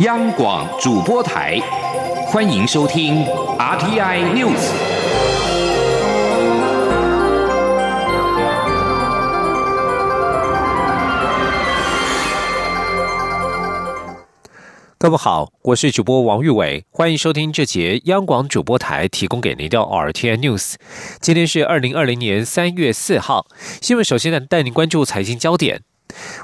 央广主播台，欢迎收听 RTI News。各位好，我是主播王玉伟，欢迎收听这节央广主播台提供给您的 RTI News。今天是二零二零年三月四号，新闻首先呢带您关注财经焦点。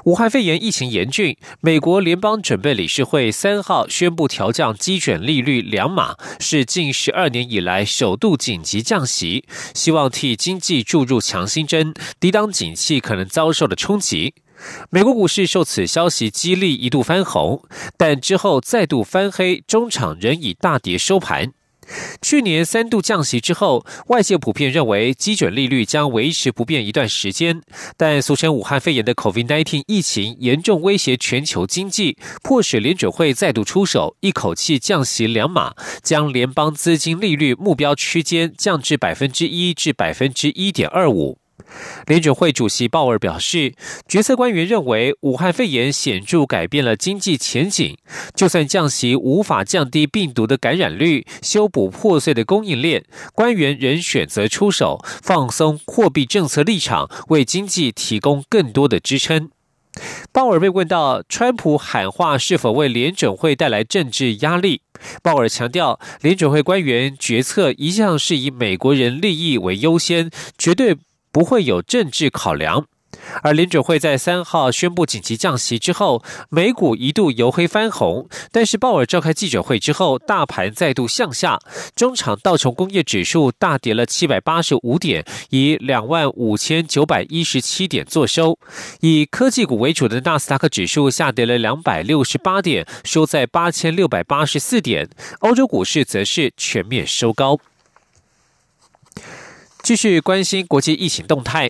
武汉肺炎疫情严峻，美国联邦准备理事会三号宣布调降基准利率两码，是近十二年以来首度紧急降息，希望替经济注入强心针，抵挡景气可能遭受的冲击。美国股市受此消息激励，一度翻红，但之后再度翻黑，中场仍以大跌收盘。去年三度降息之后，外界普遍认为基准利率将维持不变一段时间。但俗称武汉肺炎的 COVID-19 疫情严重威胁全球经济，迫使联准会再度出手，一口气降息两码，将联邦资金利率目标区间降至百分之一至百分之一点二五。联准会主席鲍尔表示，决策官员认为武汉肺炎显著改变了经济前景，就算降息无法降低病毒的感染率，修补破碎的供应链，官员仍选择出手放松货币政策立场，为经济提供更多的支撑。鲍尔被问到川普喊话是否为联准会带来政治压力，鲍尔强调，联准会官员决策一向是以美国人利益为优先，绝对。不会有政治考量，而联准会在三号宣布紧急降息之后，美股一度由黑翻红，但是鲍尔召开记者会之后，大盘再度向下，中场道琼工业指数大跌了七百八十五点，以两万五千九百一十七点作收，以科技股为主的纳斯达克指数下跌了两百六十八点，收在八千六百八十四点，欧洲股市则是全面收高。继续关心国际疫情动态，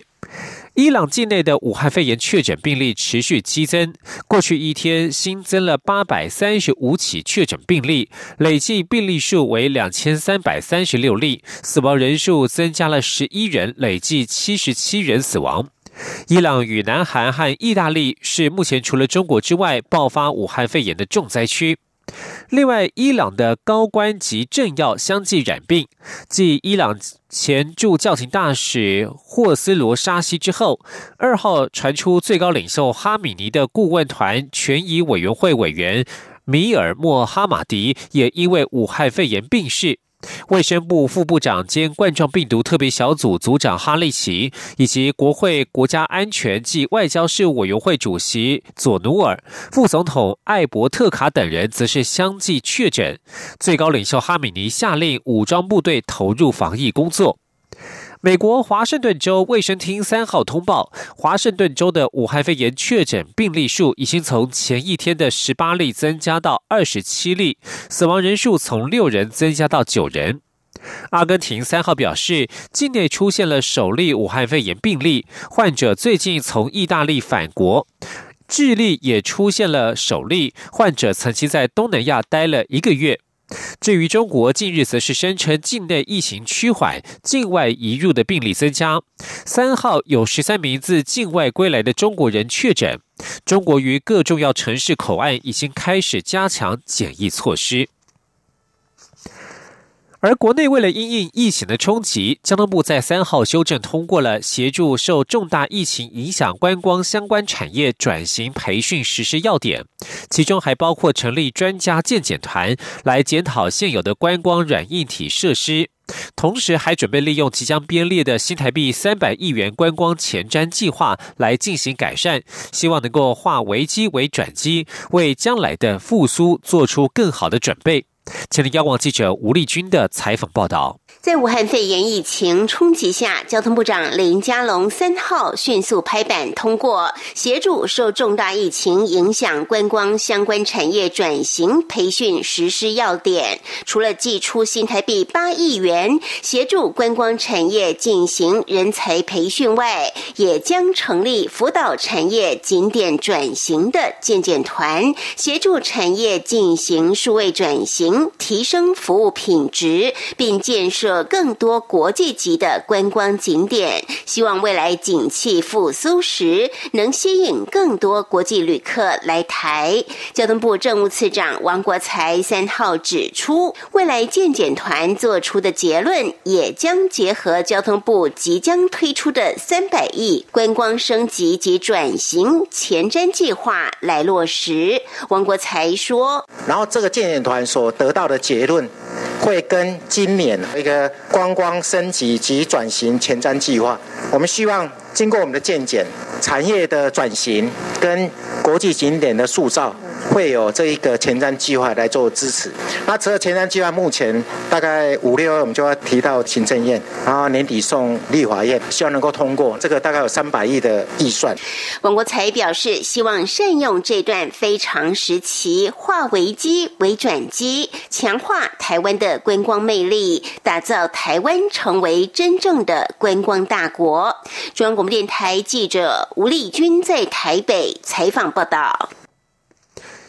伊朗境内的武汉肺炎确诊病例持续激增，过去一天新增了八百三十五起确诊病例，累计病例数为两千三百三十六例，死亡人数增加了十一人，累计七十七人死亡。伊朗与南韩和意大利是目前除了中国之外爆发武汉肺炎的重灾区。另外，伊朗的高官及政要相继染病。继伊朗前驻教廷大使霍斯罗沙希之后，二号传出最高领袖哈米尼的顾问团权益委员会委员米尔莫哈马迪也因为武汉肺炎病逝。卫生部副部长兼冠状病毒特别小组组长哈利奇，以及国会国家安全暨外交事务委员会主席佐努尔、副总统艾伯特卡等人，则是相继确诊。最高领袖哈米尼下令武装部队投入防疫工作。美国华盛顿州卫生厅三号通报，华盛顿州的武汉肺炎确诊病例数已经从前一天的十八例增加到二十七例，死亡人数从六人增加到九人。阿根廷三号表示，境内出现了首例武汉肺炎病例，患者最近从意大利返国。智利也出现了首例患者，曾经在东南亚待了一个月。至于中国，近日则是声称境内疫情趋缓，境外移入的病例增加。三号有十三名自境外归来的中国人确诊。中国于各重要城市口岸已经开始加强检疫措施。而国内为了因应疫情的冲击，交通部在三号修正通过了协助受重大疫情影响观光相关产业转型培训实施要点，其中还包括成立专家鉴检团来检讨现有的观光软硬体设施，同时还准备利用即将编列的新台币三百亿元观光前瞻计划来进行改善，希望能够化危机为转机，为将来的复苏做出更好的准备。前的央广记者吴丽君的采访报道。在武汉肺炎疫情冲击下，交通部长林佳龙三号迅速拍板通过，协助受重大疫情影响观光相关产业转型培训实施要点。除了寄出新台币八亿元协助观光产业进行人才培训外，也将成立辅导产业景点转型的鉴检团，协助产业进行数位转。型，提升服务品质，并建设更多国际级的观光景点。希望未来景气复苏时，能吸引更多国际旅客来台。交通部政务次长王国才三号指出，未来建检团做出的结论，也将结合交通部即将推出的三百亿观光升级及转型前瞻计划来落实。王国才说：“然后这个建检团所得到的结论，会跟今年一个观光升级及转型前瞻计划，我们希望经过我们的建检，产业的转型跟国际景点的塑造。”会有这一个前瞻计划来做支持。那除了前瞻计划，目前大概五六月我们就要提到行政院，然后年底送立法院，希望能够通过。这个大概有三百亿的预算。王国才表示，希望善用这段非常时期，化危机为转机，强化台湾的观光魅力，打造台湾成为真正的观光大国。中央电台记者吴丽君在台北采访报道。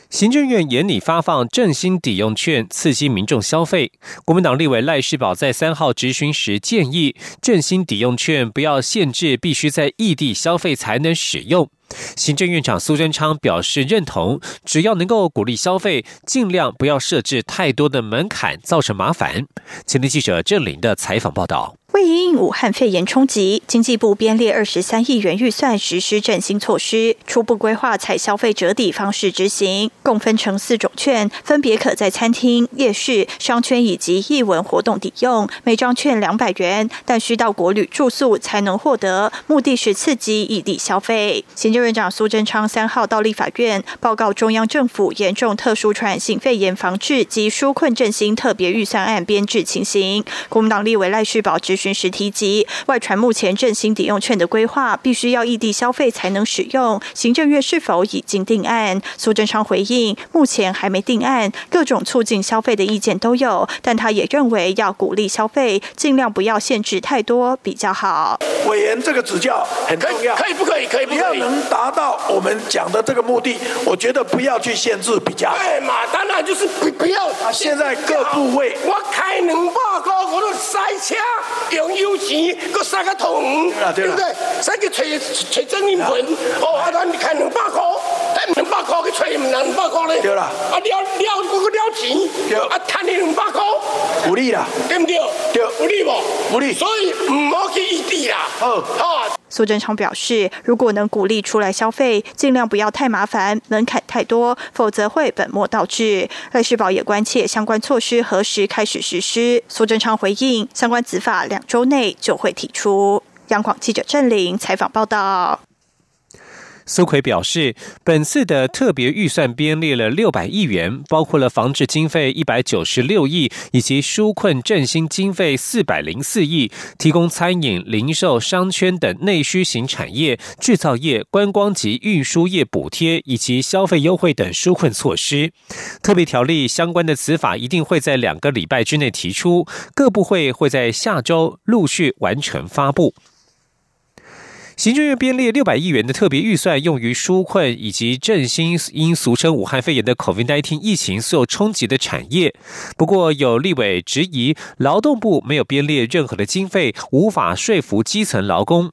行政院严拟发放振兴抵用券，刺激民众消费。国民党立委赖世宝在三号质询时建议，振兴抵用券不要限制必须在异地消费才能使用。行政院长苏贞昌表示认同，只要能够鼓励消费，尽量不要设置太多的门槛，造成麻烦。前天记者郑玲的采访报道。为应武汉肺炎冲击，经济部编列二十三亿元预算实施振兴措施，初步规划采消费折抵方式执行，共分成四种券，分别可在餐厅、夜市、商圈以及艺文活动抵用，每张券两百元，但需到国旅住宿才能获得，目的是刺激异地消费。行政院长苏贞昌三号到立法院报告中央政府严重特殊传染性肺炎防治及纾困振兴特别预算案编制情形，国民党立委赖世宝执。巡时提及，外传目前振兴抵用券的规划必须要异地消费才能使用，行政院是否已经定案？苏贞昌回应，目前还没定案，各种促进消费的意见都有，但他也认为要鼓励消费，尽量不要限制太多比较好。委员这个指教很重要，可以不可以？可以不可以？要能达到我们讲的这个目的，我觉得不要去限制比较。对嘛，当然就是不不要。现在各部位，我开两百块，我都塞车。用有钱，搁三个桶，对不对？三个吹吹蒸面盆，哦，啊，咱开两百块，哎，两百块去揣，唔能两百块咧。对啦，啊，了了佮佮了钱，对，啊，赚你两百块，有利啦，对唔对？对，有利无？有利，所以唔好去异地啦。好，好。苏贞昌表示，如果能鼓励出来消费，尽量不要太麻烦，门槛太多，否则会本末倒置。赖世宝也关切相关措施何时开始实施。苏贞昌回应，相关指法两周内就会提出。央广记者郑玲采访报道。苏奎表示，本次的特别预算编列了六百亿元，包括了防治经费一百九十六亿，以及纾困振兴经费四百零四亿，提供餐饮、零售、商圈等内需型产业、制造业、观光及运输业补贴以及消费优惠等纾困措施。特别条例相关的此法一定会在两个礼拜之内提出，各部会会在下周陆续完成发布。行政院编列六百亿元的特别预算，用于纾困以及振兴因俗称武汉肺炎的 COVID-19 疫情受冲击的产业。不过，有立委质疑劳动部没有编列任何的经费，无法说服基层劳工。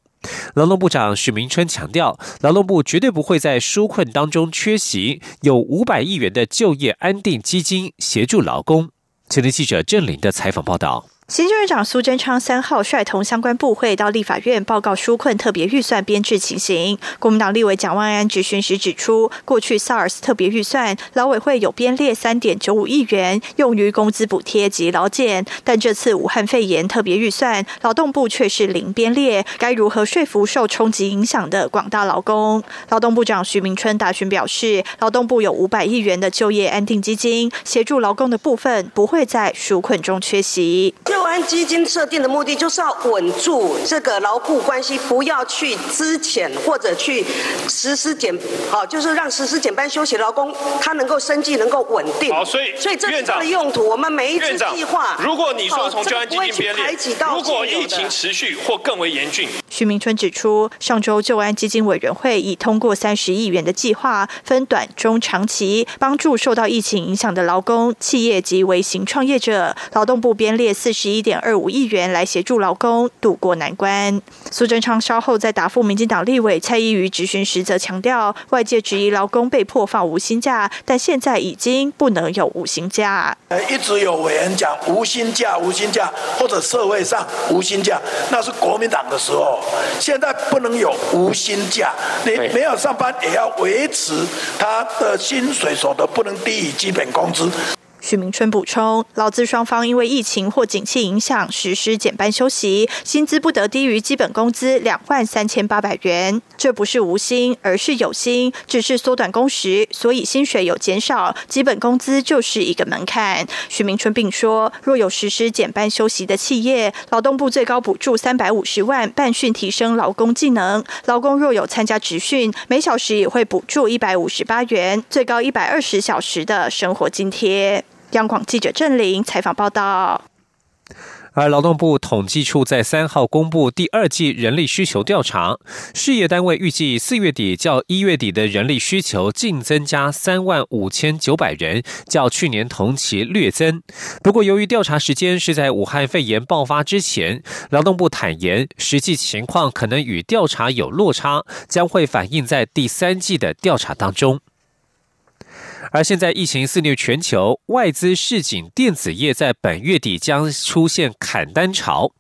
劳动部长许明春强调，劳动部绝对不会在纾困当中缺席，有五百亿元的就业安定基金协助劳工。前天记者郑玲的采访报道。行政院长苏贞昌三号率同相关部会到立法院报告纾困特别预算编制情形。国民党立委蒋万安质询时指出，过去 SARS 特别预算劳委会有编列三点九五亿元用于工资补贴及劳健，但这次武汉肺炎特别预算劳动部却是零编列，该如何说服受冲击影响的广大劳工？劳动部长徐明春答询表示，劳动部有五百亿元的就业安定基金，协助劳工的部分不会在纾困中缺席。就安基金设定的目的，就是要稳住这个劳雇关系，不要去资遣或者去实施减，好，就是让实施减班休息劳工他能够生计能够稳定。好，所以所以这是它的用途。我们每一次计划，如果你说从救安基金编列，如果疫情持续或更为严峻，徐明春指出，上周就安基金委员会已通过三十亿元的计划，分短、中、长期帮助受到疫情影响的劳工、企业及微型创业者。劳动部编列四十一点二五亿元来协助劳工渡过难关。苏贞昌稍后在答复民进党立委蔡依瑜质询时，则强调，外界质疑劳工被迫放无薪假，但现在已经不能有无薪假。一直有委员讲无薪假、无薪假，或者社会上无薪假，那是国民党的时候。现在不能有无薪假，你没有上班也要维持他的薪水所得不能低于基本工资。许明春补充，劳资双方因为疫情或景气影响实施减班休息，薪资不得低于基本工资两万三千八百元。这不是无薪，而是有薪，只是缩短工时，所以薪水有减少，基本工资就是一个门槛。许明春并说，若有实施减班休息的企业，劳动部最高补助三百五十万办训提升劳工技能；劳工若有参加职训，每小时也会补助一百五十八元，最高一百二十小时的生活津贴。央广记者郑玲采访报道。而劳动部统计处在三号公布第二季人力需求调查，事业单位预计四月底较一月底的人力需求净增加三万五千九百人，较去年同期略增。不过，由于调查时间是在武汉肺炎爆发之前，劳动部坦言，实际情况可能与调查有落差，将会反映在第三季的调查当中。而现在疫情肆虐全球，外资市井电子业在本月底将出现砍单潮。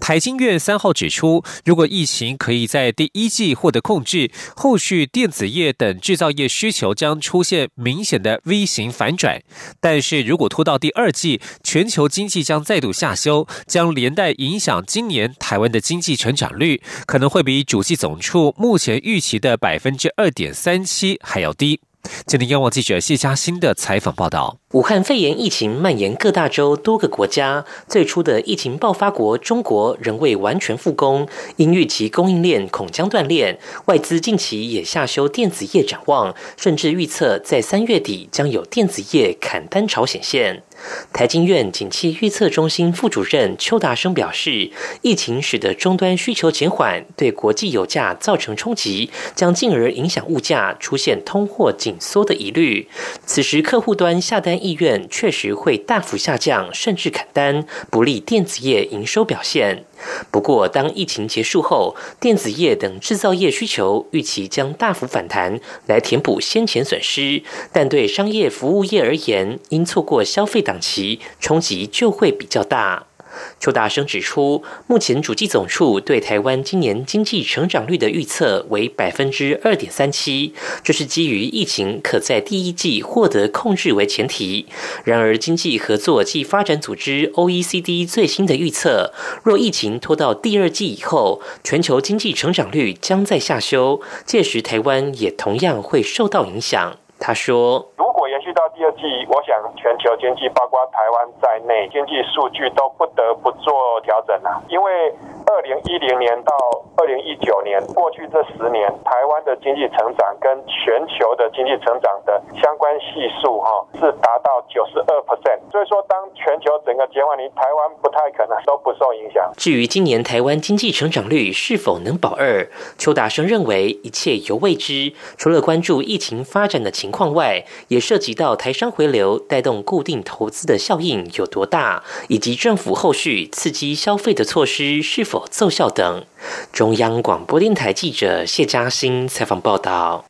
台经院三号指出，如果疫情可以在第一季获得控制，后续电子业等制造业需求将出现明显的 V 型反转。但是如果拖到第二季，全球经济将再度下修，将连带影响今年台湾的经济成长率，可能会比主计总处目前预期的百分之二点三七还要低。今天，央广记者谢嘉欣的采访报道。武汉肺炎疫情蔓延各大洲多个国家，最初的疫情爆发国中国仍未完全复工，因预期供应链恐将断裂，外资近期也下修电子业展望，甚至预测在三月底将有电子业砍单潮显现。台经院景气预测中心副主任邱达生表示，疫情使得终端需求减缓，对国际油价造成冲击，将进而影响物价，出现通货紧缩的疑虑。此时客户端下单。意愿确实会大幅下降，甚至砍单，不利电子业营收表现。不过，当疫情结束后，电子业等制造业需求预期将大幅反弹，来填补先前损失。但对商业服务业而言，因错过消费档期，冲击就会比较大。邱大生指出，目前主计总处对台湾今年经济成长率的预测为百分之二点三七，这是基于疫情可在第一季获得控制为前提。然而，经济合作暨发展组织 （OECD） 最新的预测，若疫情拖到第二季以后，全球经济成长率将在下修，届时台湾也同样会受到影响。他说。如果延续到第二季，我想全球经济，包括台湾在内，经济数据都不得不做调整了。因为二零一零年到二零一九年，过去这十年，台湾的经济成长跟全球的经济成长的相关系数，哈，是达到九十二 percent。所以说，当全球整个减缓，你台湾不太可能都不受影响。至于今年台湾经济成长率是否能保二，邱大生认为一切犹未知。除了关注疫情发展的情况外，也涉及。到台商回流带动固定投资的效应有多大，以及政府后续刺激消费的措施是否奏效等。中央广播电台记者谢嘉欣采访报道。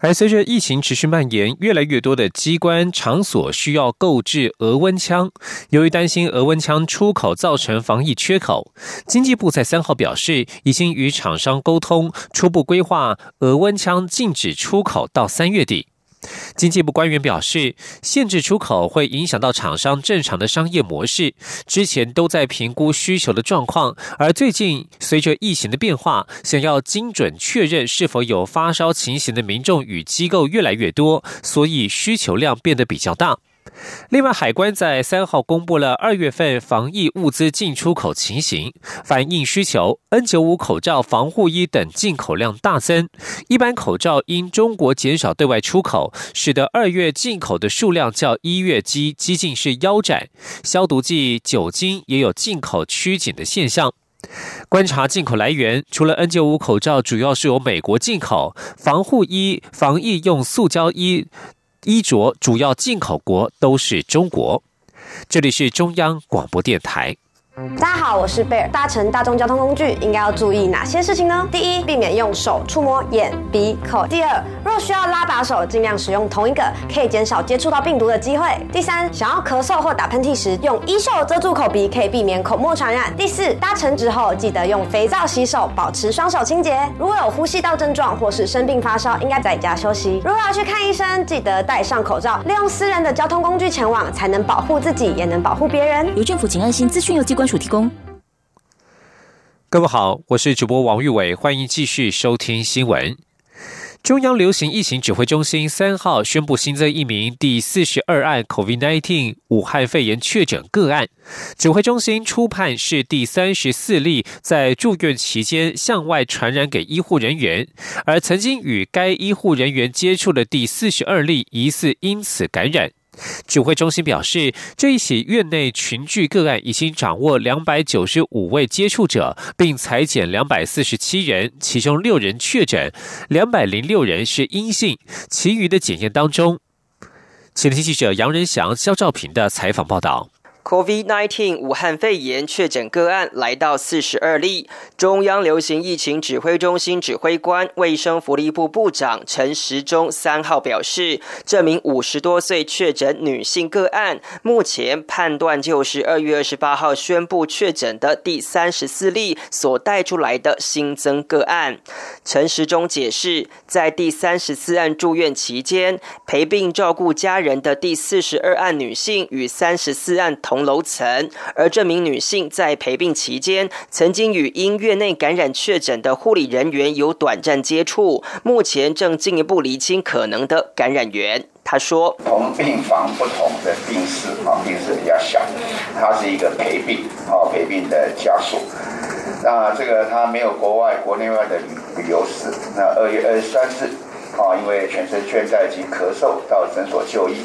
而随着疫情持续蔓延，越来越多的机关场所需要购置额温枪。由于担心额温枪出口造成防疫缺口，经济部在三号表示，已经与厂商沟通，初步规划额温枪禁止出口到三月底。经济部官员表示，限制出口会影响到厂商正常的商业模式。之前都在评估需求的状况，而最近随着疫情的变化，想要精准确认是否有发烧情形的民众与机构越来越多，所以需求量变得比较大。另外，海关在三号公布了二月份防疫物资进出口情形，反映需求。N95 口罩、防护衣等进口量大增，一般口罩因中国减少对外出口，使得二月进口的数量较一月基几近是腰斩。消毒剂、酒精也有进口趋紧的现象。观察进口来源，除了 N95 口罩主要是由美国进口，防护衣、防疫用塑胶衣衣着主要进口国都是中国。这里是中央广播电台。大家好，我是贝尔。搭乘大众交通工具应该要注意哪些事情呢？第一，避免用手触摸眼、鼻、口。第二，若需要拉把手，尽量使用同一个，可以减少接触到病毒的机会。第三，想要咳嗽或打喷嚏时，用衣袖遮住口鼻，可以避免口沫传染。第四，搭乘之后记得用肥皂洗手，保持双手清洁。如果有呼吸道症状或是生病发烧，应该在家休息。如果要去看医生，记得戴上口罩，利用私人的交通工具前往，才能保护自己，也能保护别人。由政府请安心资讯由机关。关署提供。各位好，我是主播王玉伟，欢迎继续收听新闻。中央流行疫情指挥中心三号宣布新增一名第四十二案 COVID-19 武汉肺炎确诊个案，指挥中心初判是第三十四例在住院期间向外传染给医护人员，而曾经与该医护人员接触的第四十二例疑似因此感染。指挥中心表示，这一起院内群聚个案已经掌握两百九十五位接触者，并裁减两百四十七人，其中六人确诊，两百零六人是阴性，其余的检验当中。请听记者杨仁祥、肖兆平的采访报道。COVID-19 武汉肺炎确诊个案来到四十二例。中央流行疫情指挥中心指挥官、卫生福利部部长陈时中三号表示，这名五十多岁确诊女性个案，目前判断就是二月二十八号宣布确诊的第三十四例所带出来的新增个案。陈时中解释，在第三十四案住院期间陪病照顾家人的第四十二案女性与三十四案同。同楼层，而这名女性在陪病期间，曾经与因院内感染确诊的护理人员有短暂接触，目前正进一步厘清可能的感染源。他说：“同病房不同的病室啊，病室比较小，他是一个陪病啊，陪病的家属。那这个他没有国外国内外的旅旅游史。那二月二十三日啊，因为全身倦怠及咳嗽，到诊所就医。”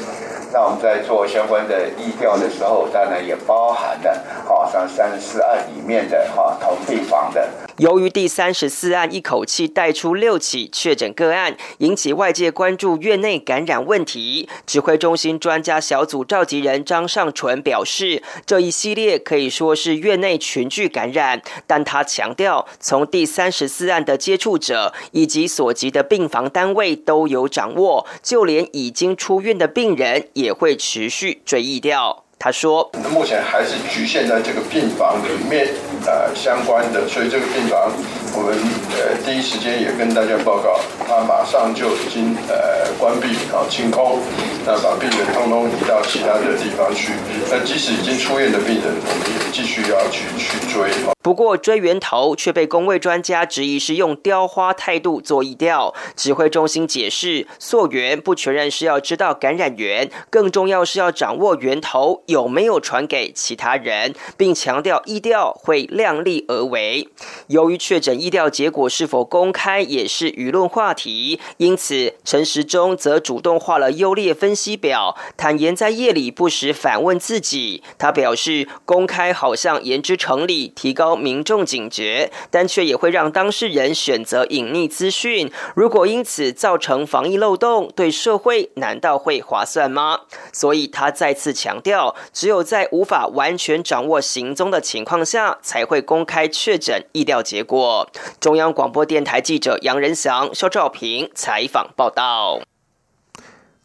那我们在做相关的疫调的时候，当然也包含了，哈，像三十四案里面的哈同病房的。由于第三十四案一口气带出六起确诊个案，引起外界关注院内感染问题。指挥中心专家小组召集人张尚淳表示，这一系列可以说是院内群聚感染，但他强调，从第三十四案的接触者以及所及的病房单位都有掌握，就连已经出院的病人也会持续追忆掉。他说：“目前还是局限在这个病房里面，呃，相关的，所以这个病房，我们呃第一时间也跟大家报告，他马上就已经呃关闭啊清空，那把病人通通移到其他的地方去。那即使已经出院的病人，我们也继续要去去追。不过追源头却被工位专家质疑是用雕花态度做疫调。指挥中心解释，溯源不全然是要知道感染源，更重要是要掌握源头。”有没有传给其他人，并强调医调会量力而为。由于确诊调结果是否公开也是舆论话题，因此陈时中则主动画了优劣分析表，坦言在夜里不时反问自己。他表示，公开好像言之成理，提高民众警觉，但却也会让当事人选择隐匿资讯。如果因此造成防疫漏洞，对社会难道会划算吗？所以他再次强调。只有在无法完全掌握行踪的情况下，才会公开确诊意调结果。中央广播电台记者杨仁祥、肖兆平采访报道。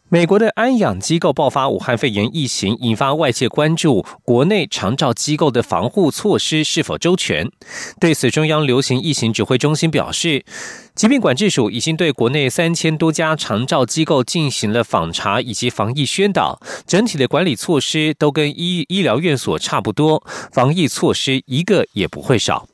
美国的安养机构爆发武汉肺炎疫情，引发外界关注，国内长照机构的防护措施是否周全？对此，中央流行疫情指挥中心表示，疾病管制署已经对国内三千多家长照机构进行了访查以及防疫宣导，整体的管理措施都跟医医疗院所差不多，防疫措施一个也不会少。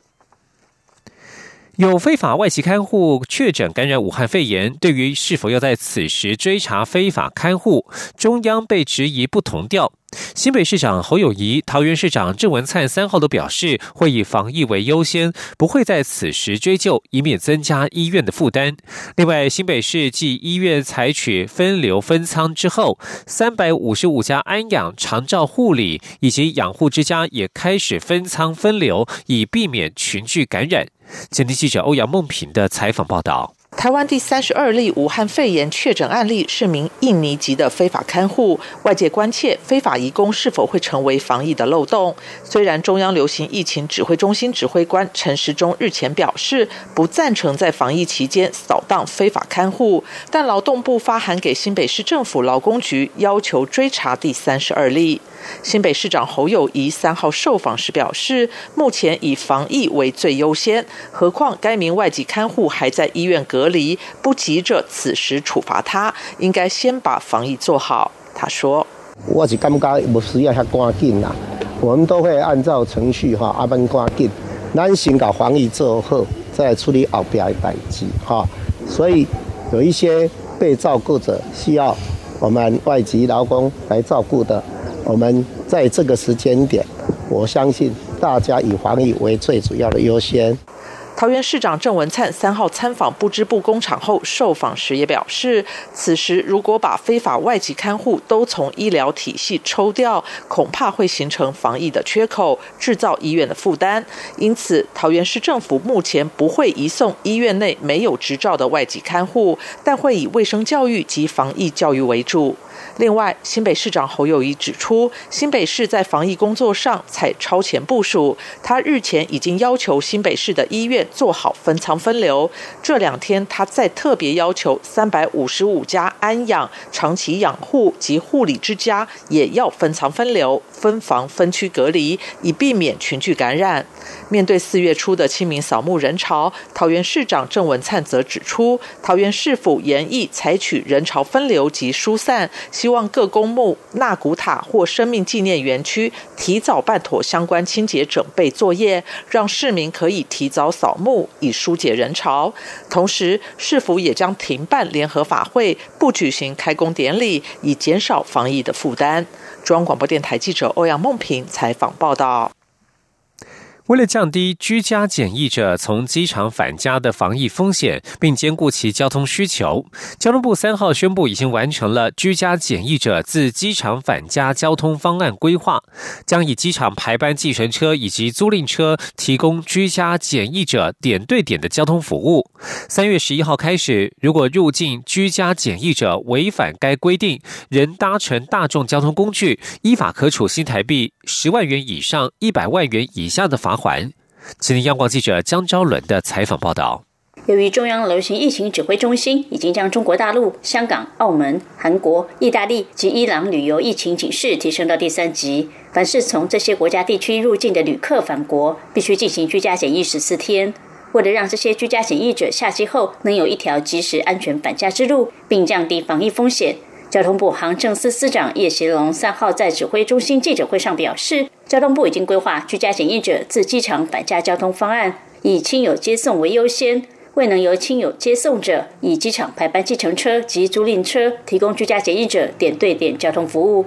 有非法外籍看护确诊感染武汉肺炎，对于是否要在此时追查非法看护，中央被质疑不同调。新北市长侯友谊、桃园市长郑文灿三号都表示，会以防疫为优先，不会在此时追究，以免增加医院的负担。另外，新北市继医院采取分流分仓之后，三百五十五家安养、长照护理以及养护之家也开始分仓分流，以避免群聚感染。前天记者欧阳梦平的采访报道。台湾第三十二例武汉肺炎确诊案例是名印尼籍的非法看护，外界关切非法移工是否会成为防疫的漏洞。虽然中央流行疫情指挥中心指挥官陈时中日前表示不赞成在防疫期间扫荡非法看护，但劳动部发函给新北市政府劳工局，要求追查第三十二例。新北市长侯友谊三号受访时表示，目前以防疫为最优先，何况该名外籍看护还在医院隔离，不急着此时处罚他，应该先把防疫做好。他说：“我是感觉不需要遐赶紧啦，我们都会按照程序哈，阿班赶紧，咱先搞防疫做好，再处理后边的代志哈。所以有一些被照顾者需要我们外籍劳工来照顾的。”我们在这个时间点，我相信大家以防疫为最主要的优先。桃园市长郑文灿三号参访不织布工厂后受访时也表示，此时如果把非法外籍看护都从医疗体系抽掉，恐怕会形成防疫的缺口，制造医院的负担。因此，桃园市政府目前不会移送医院内没有执照的外籍看护，但会以卫生教育及防疫教育为主。另外，新北市长侯友谊指出，新北市在防疫工作上采超前部署。他日前已经要求新北市的医院做好分仓分流。这两天，他再特别要求三百五十五家安养、长期养护及护理之家也要分仓分流、分房分区隔离，以避免群聚感染。面对四月初的清明扫墓人潮，桃园市长郑文灿则指出，桃园市府严议采取人潮分流及疏散，希望各公墓、纳古塔或生命纪念园区提早办妥相关清洁准备作业，让市民可以提早扫墓，以疏解人潮。同时，市府也将停办联合法会，不举行开工典礼，以减少防疫的负担。中央广播电台记者欧阳梦平采访报道。为了降低居家检疫者从机场返家的防疫风险，并兼顾其交通需求，交通部三号宣布已经完成了居家检疫者自机场返家交通方案规划，将以机场排班计程车以及租赁车提供居家检疫者点对点的交通服务。三月十一号开始，如果入境居家检疫者违反该规定，仍搭乘大众交通工具，依法可处新台币十万元以上一百万元以下的罚。环，今天央广记者江昭伦的采访报道。由于中央流行疫情指挥中心已经将中国大陆、香港、澳门、韩国、意大利及伊朗旅游疫情警示提升到第三级，凡是从这些国家地区入境的旅客返国，必须进行居家检疫十四天。为了让这些居家检疫者下机后能有一条及时安全返家之路，并降低防疫风险。交通部航政司司长叶协龙三号在指挥中心记者会上表示，交通部已经规划居家检疫者自机场返家交通方案，以亲友接送为优先。未能由亲友接送者，以机场排班计程车及租赁车提供居家检疫者点对点交通服务。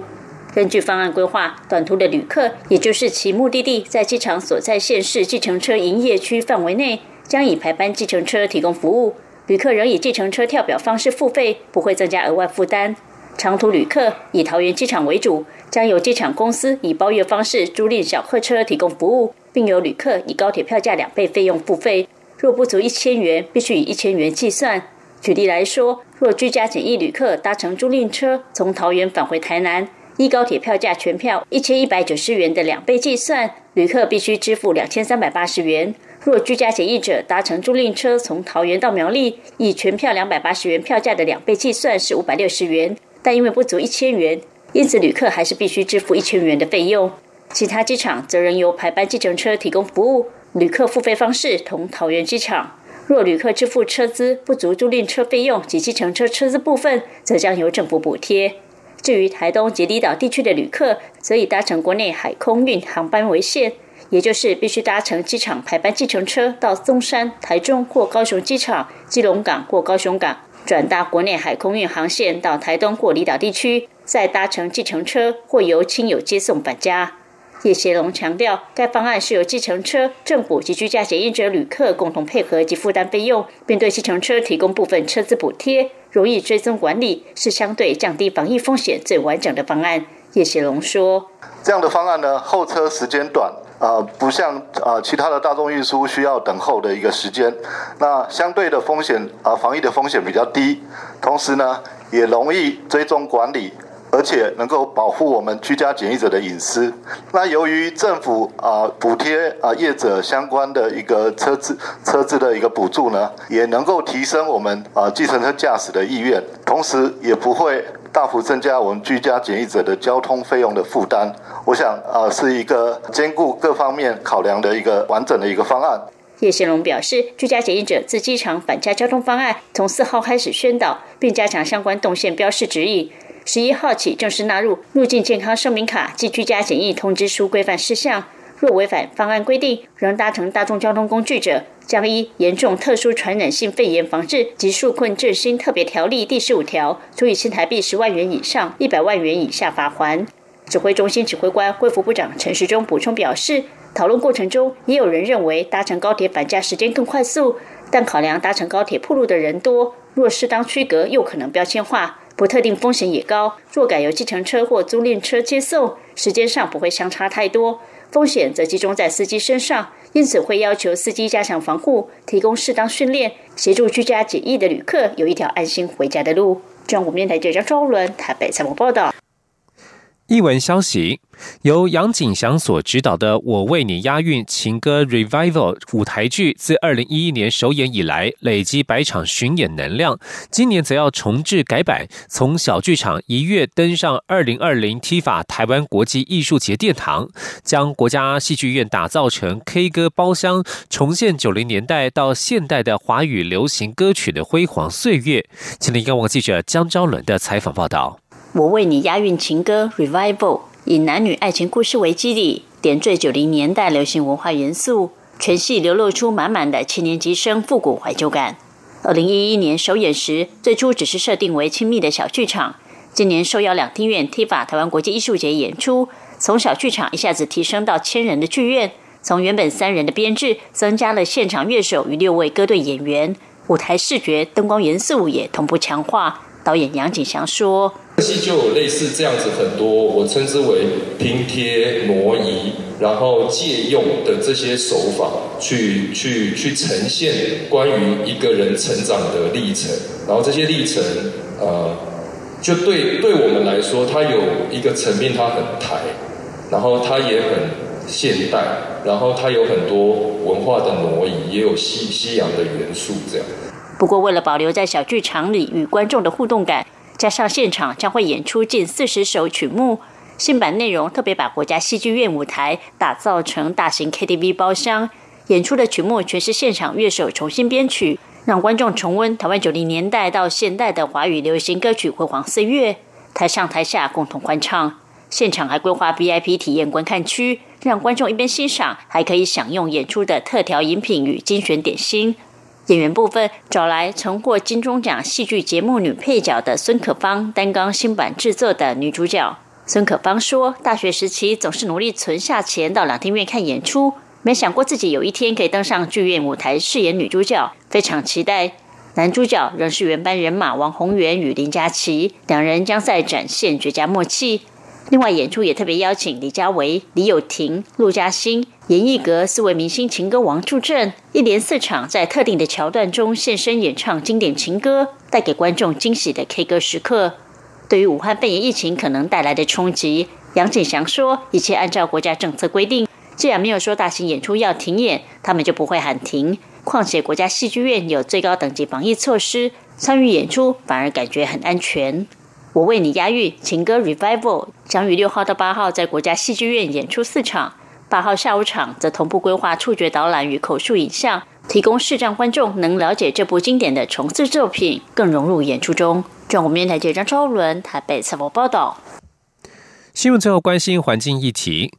根据方案规划，短途的旅客，也就是其目的地在机场所在县市计程车营业区范围内，将以排班计程车提供服务。旅客仍以计程车跳表方式付费，不会增加额外负担。长途旅客以桃园机场为主，将由机场公司以包月方式租赁小客车提供服务，并由旅客以高铁票价两倍费用付费。若不足一千元，必须以一千元计算。举例来说，若居家检疫旅客搭乘租赁车从桃园返回台南，依高铁票价全票一千一百九十元的两倍计算，旅客必须支付两千三百八十元。若居家检疫者搭乘租赁车从桃园到苗栗，以全票两百八十元票价的两倍计算是五百六十元。但因为不足一千元，因此旅客还是必须支付一千元的费用。其他机场则仍由排班计程车提供服务，旅客付费方式同桃园机场。若旅客支付车资不足租赁车费用及计程车车资部分，则将由政府补贴。至于台东及离岛地区的旅客，则以搭乘国内海空运航班为限，也就是必须搭乘机场排班计程车到松山、台中或高雄机场、基隆港或高雄港。转搭国内海空运航线到台东或离岛地区，再搭乘计程车或由亲友接送返家。叶协龙强调，该方案是由计程车、政府及居家检疫者旅客共同配合及负担费用，并对计程车提供部分车资补贴，容易追踪管理，是相对降低防疫风险最完整的方案。叶协龙说：“这样的方案呢，候车时间短，啊，不像啊其他的大众运输需要等候的一个时间，那相对的风险啊防疫的风险比较低，同时呢也容易追踪管理。”而且能够保护我们居家检疫者的隐私。那由于政府啊补贴啊业者相关的一个车资车资的一个补助呢，也能够提升我们啊计程车驾驶的意愿，同时也不会大幅增加我们居家检疫者的交通费用的负担。我想啊是一个兼顾各方面考量的一个完整的一个方案。叶宪龙表示，居家检疫者自机场返家交通方案从四号开始宣导，并加强相关动线标示指引。十一号起正式纳入入境健康声明卡及居家检疫通知书规范事项。若违反方案规定，仍搭乘大众交通工具者，将依严重特殊传染性肺炎防治及纾困振兴特别条例第十五条，处以新台币十万元以上一百万元以下罚款。指挥中心指挥官、恢复部长陈时中补充表示，讨论过程中也有人认为搭乘高铁返家时间更快速，但考量搭乘高铁铺路的人多，若适当区隔，又可能标签化。不特定风险也高，若改由计程车或租赁车接送，时间上不会相差太多，风险则集中在司机身上，因此会要求司机加强防护，提供适当训练，协助居家检疫的旅客有一条安心回家的路。中央面台记者周伦台北采访报道。译文消息。由杨景祥所执导的《我为你押韵情歌 Revival》舞台剧，自二零一一年首演以来，累积百场巡演能量。今年则要重置改版，从小剧场一跃登上二零二零 TIFA 台湾国际艺术节殿堂，将国家戏剧院打造成 K 歌包厢，重现九零年代到现代的华语流行歌曲的辉煌岁月。请听央广记者江昭伦的采访报道。我为你押韵情歌 Revival。以男女爱情故事为基底，点缀九零年代流行文化元素，全戏流露出满满的七年级生复古怀旧感。二零一一年首演时，最初只是设定为亲密的小剧场，今年受邀两厅院 TIFA 台湾国际艺术节演出，从小剧场一下子提升到千人的剧院，从原本三人的编制，增加了现场乐手与六位歌队演员，舞台视觉、灯光元素也同步强化。导演杨景祥说。戏就有类似这样子很多，我称之为拼贴挪移，然后借用的这些手法，去去去呈现关于一个人成长的历程。然后这些历程，呃，就对对我们来说，它有一个层面，它很台，然后它也很现代，然后它有很多文化的挪移，也有西西洋的元素这样。不过，为了保留在小剧场里与观众的互动感。加上现场将会演出近四十首曲目，新版内容特别把国家戏剧院舞台打造成大型 KTV 包厢，演出的曲目全是现场乐手重新编曲，让观众重温台湾九零年代到现代的华语流行歌曲辉煌岁月。台上台下共同欢唱，现场还规划 VIP 体验观看区，让观众一边欣赏，还可以享用演出的特调饮品与精选点心。演员部分找来曾获金钟奖戏剧节目女配角的孙可芳担纲新版制作的女主角。孙可芳说：“大学时期总是努力存下钱到两厅院看演出，没想过自己有一天可以登上剧院舞台饰演女主角，非常期待。男主角仍是原班人马王宏源与林佳琪，两人将在展现绝佳默契。”另外，演出也特别邀请李佳维、李友廷、陆嘉欣、严艺格四位明星情歌王助阵，一连四场在特定的桥段中现身演唱经典情歌，带给观众惊喜的 K 歌时刻。对于武汉肺炎疫情可能带来的冲击，杨景祥说：“一切按照国家政策规定，既然没有说大型演出要停演，他们就不会喊停。况且国家戏剧院有最高等级防疫措施，参与演出反而感觉很安全。”我为你押韵情歌 Revival 将于六号到八号在国家戏剧院演出四场，八号下午场则同步规划触觉导览与口述影像，提供视障观众能了解这部经典的重制作品，更融入演出中。中国面台记者张超伦台北采访报道。新闻最后关心环境议题。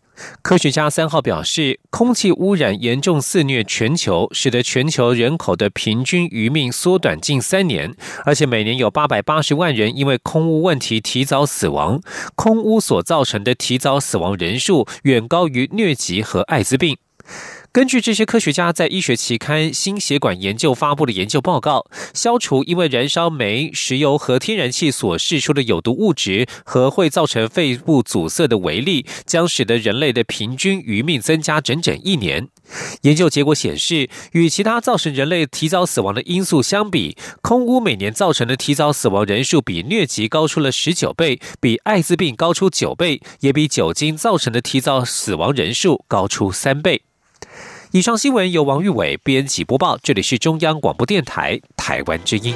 科学家三号表示，空气污染严重肆虐全球，使得全球人口的平均余命缩短近三年，而且每年有八百八十万人因为空污问题提早死亡。空污所造成的提早死亡人数远高于疟疾和艾滋病。根据这些科学家在医学期刊《心血管研究》发布的研究报告，消除因为燃烧煤、石油和天然气所释出的有毒物质和会造成肺部阻塞的微粒，将使得人类的平均余命增加整整一年。研究结果显示，与其他造成人类提早死亡的因素相比，空污每年造成的提早死亡人数比疟疾高出了十九倍，比艾滋病高出九倍，也比酒精造成的提早死亡人数高出三倍。以上新闻由王玉伟编辑播报，这里是中央广播电台台湾之音。